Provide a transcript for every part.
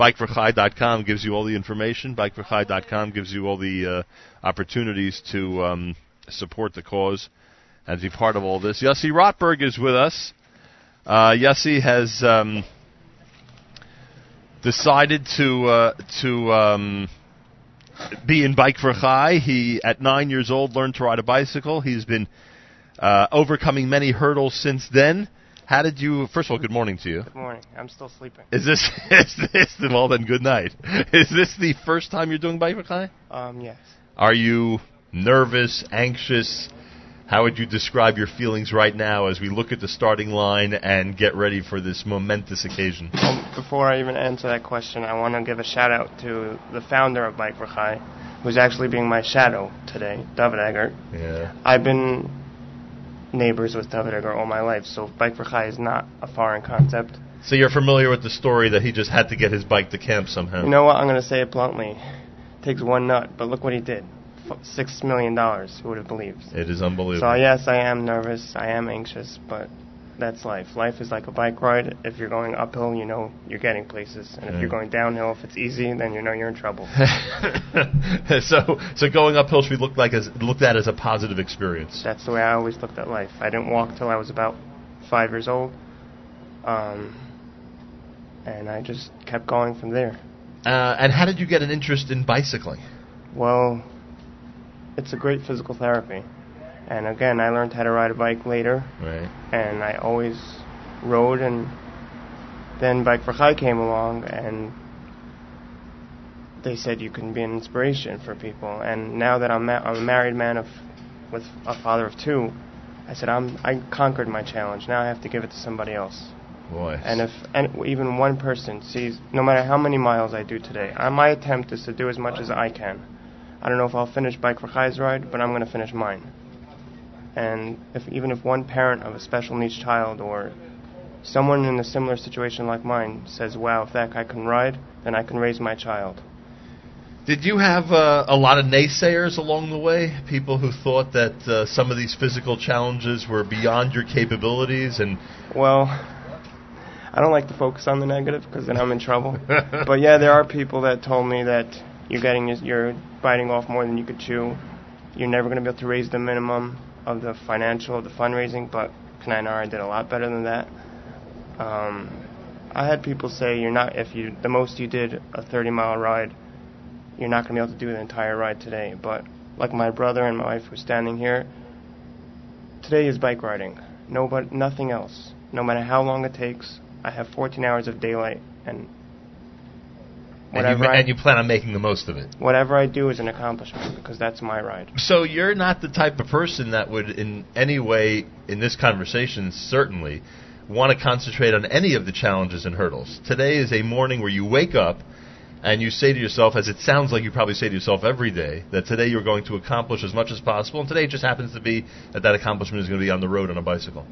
BikeForChai.com gives you all the information. BikeForChai.com gives you all the uh, opportunities to um, support the cause and be part of all this. Yossi Rotberg is with us. Uh, Yossi has um, decided to uh, to um, be in Bike for Chai. He, at nine years old, learned to ride a bicycle. He's been uh, overcoming many hurdles since then. How did you? First of all, good morning to you. Good morning. I'm still sleeping. Is this is this the well then? Good night. Is this the first time you're doing Chai? Um, yes. Are you nervous, anxious? How would you describe your feelings right now as we look at the starting line and get ready for this momentous occasion? Um, before I even answer that question, I want to give a shout out to the founder of Bike for Chai, who's actually being my shadow today, David Eggert. Yeah. I've been neighbors with David all my life, so Bike for Chai is not a foreign concept. So you're familiar with the story that he just had to get his bike to camp somehow. You know what? I'm going to say it bluntly. It takes one nut, but look what he did six million dollars. Who would have believed? It is unbelievable. So yes, I am nervous. I am anxious, but that's life. Life is like a bike ride. If you're going uphill, you know you're getting places, and if you're going downhill, if it's easy, then you know you're in trouble. so, so going uphill should be looked like as looked at as a positive experience. that's the way I always looked at life. I didn't walk till I was about five years old, um, and I just kept going from there. Uh, and how did you get an interest in bicycling? Well, it's a great physical therapy. And again, I learned how to ride a bike later, Right. and I always rode. And then Bike for Chai came along, and they said you can be an inspiration for people. And now that I'm, ma- I'm a married man of, with a father of two, I said I'm I conquered my challenge. Now I have to give it to somebody else. Boy. And if and even one person sees, no matter how many miles I do today, uh, my attempt is to do as much as I can. I don't know if I'll finish Bike for Chai's ride, but I'm going to finish mine. And if even if one parent of a special needs child or someone in a similar situation like mine says, "Wow, if that guy can ride, then I can raise my child." Did you have uh, a lot of naysayers along the way? People who thought that uh, some of these physical challenges were beyond your capabilities, and Well, I don't like to focus on the negative because then I'm in trouble. but yeah, there are people that told me that you're getting you're biting off more than you could chew. You're never going to be able to raise the minimum of the financial the fundraising. But Kanainara did a lot better than that. Um, I had people say you're not if you the most you did a 30 mile ride, you're not going to be able to do the entire ride today. But like my brother and my wife who's standing here, today is bike riding. No, but nothing else. No matter how long it takes, I have 14 hours of daylight, and and you, I, and you plan on making the most of it. whatever I do is an accomplishment because that's my ride. So you're not the type of person that would, in any way, in this conversation, certainly want to concentrate on any of the challenges and hurdles. Today is a morning where you wake up and you say to yourself, as it sounds like you probably say to yourself every day, that today you're going to accomplish as much as possible, and today just happens to be that that accomplishment is going to be on the road on a bicycle.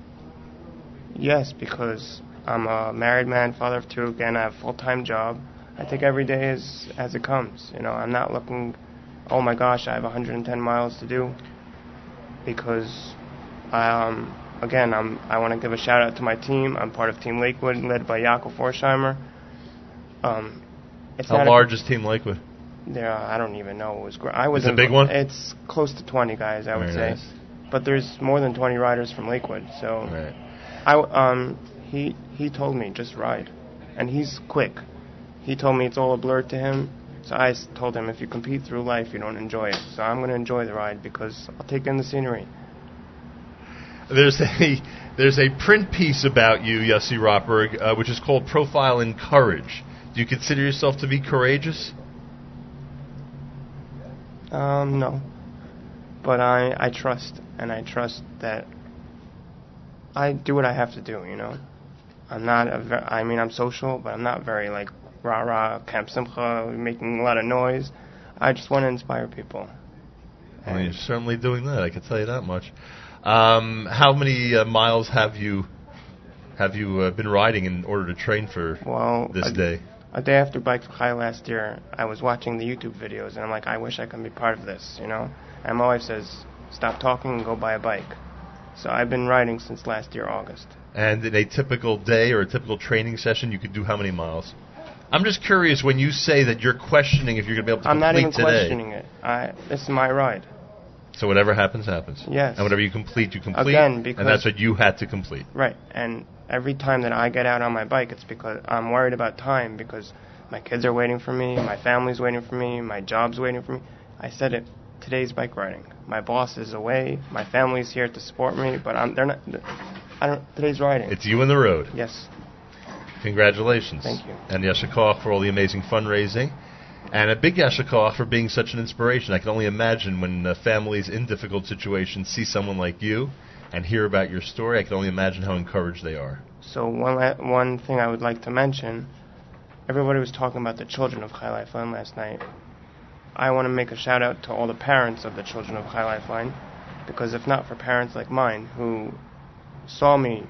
Yes, because I'm a married man, father of two. Again, I have a full-time job. I take every day as as it comes. You know, I'm not looking. Oh my gosh, I have 110 miles to do. Because, um, again, I'm. I want to give a shout out to my team. I'm part of Team Lakewood, led by Jakob Forsheimer. Um, it's How a- large is Team Lakewood? There, I don't even know. It was. gr- I was. It's a big one? It's close to 20 guys, I would Very say. nice. But there's more than 20 riders from Lakewood, so. Right. I w- um he he told me just ride, and he's quick. He told me it's all a blur to him. So I told him if you compete through life, you don't enjoy it. So I'm going to enjoy the ride because I'll take in the scenery. There's a there's a print piece about you, Yossi Rotberg, uh, which is called "Profile in Courage." Do you consider yourself to be courageous? Um no, but I I trust and I trust that I do what I have to do. You know, I'm not a ver- I mean I'm social, but I'm not very like rah rah camp simcha making a lot of noise. I just want to inspire people. Well, you're certainly doing that. I can tell you that much. Um, how many uh, miles have you have you uh, been riding in order to train for Well, this a- day? a day after Bike for Chai last year, I was watching the YouTube videos and I'm like, I wish I could be part of this, you know? And my wife says, stop talking and go buy a bike. So I've been riding since last year, August. And in a typical day or a typical training session, you could do how many miles? I'm just curious when you say that you're questioning if you're going to be able to complete today. I'm not even today. questioning it. I this is my ride. So whatever happens, happens. Yes. And whatever you complete, you complete. Again, because- and that's what you had to complete. Right. And every time that I get out on my bike, it's because I'm worried about time because my kids are waiting for me, my family's waiting for me, my job's waiting for me. I said it. Today's bike riding. My boss is away. My family's here to support me, but I'm. They're not. I don't. Today's riding. It's you and the road. yes. Congratulations. Thank you. And Koach for all the amazing fundraising. And a big Koach for being such an inspiration. I can only imagine when uh, families in difficult situations see someone like you and hear about your story, I can only imagine how encouraged they are. So one la- one thing I would like to mention, everybody was talking about the children of Chai Lifeline last night. I want to make a shout out to all the parents of the children of Chai Lifeline, because if not for parents like mine who saw me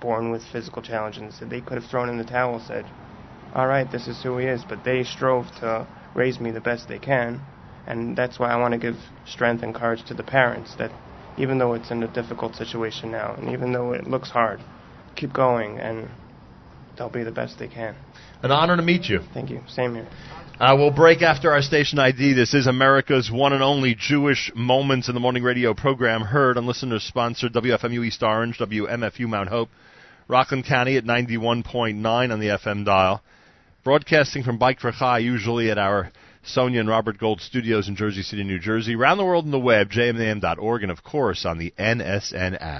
born with physical challenges they could have thrown in the towel, said, "All right, this is who he is," but they strove to raise me the best they can, and that's why I want to give strength and courage to the parents that even though it's in a difficult situation now, and even though it looks hard, keep going and they'll be the best they can. An honor to meet you. Thank you. Same here. Uh, we'll break after our station ID. This is America's one and only Jewish Moments in the Morning radio program, heard on listeners sponsored WFMU East Orange, WMFU Mount Hope, Rockland County at 91.9 on the FM dial. Broadcasting from Bike for Chai, usually at our Sonia and Robert Gold studios in Jersey City, New Jersey. Around the world on the web, jmam.org, and of course on the NSN app.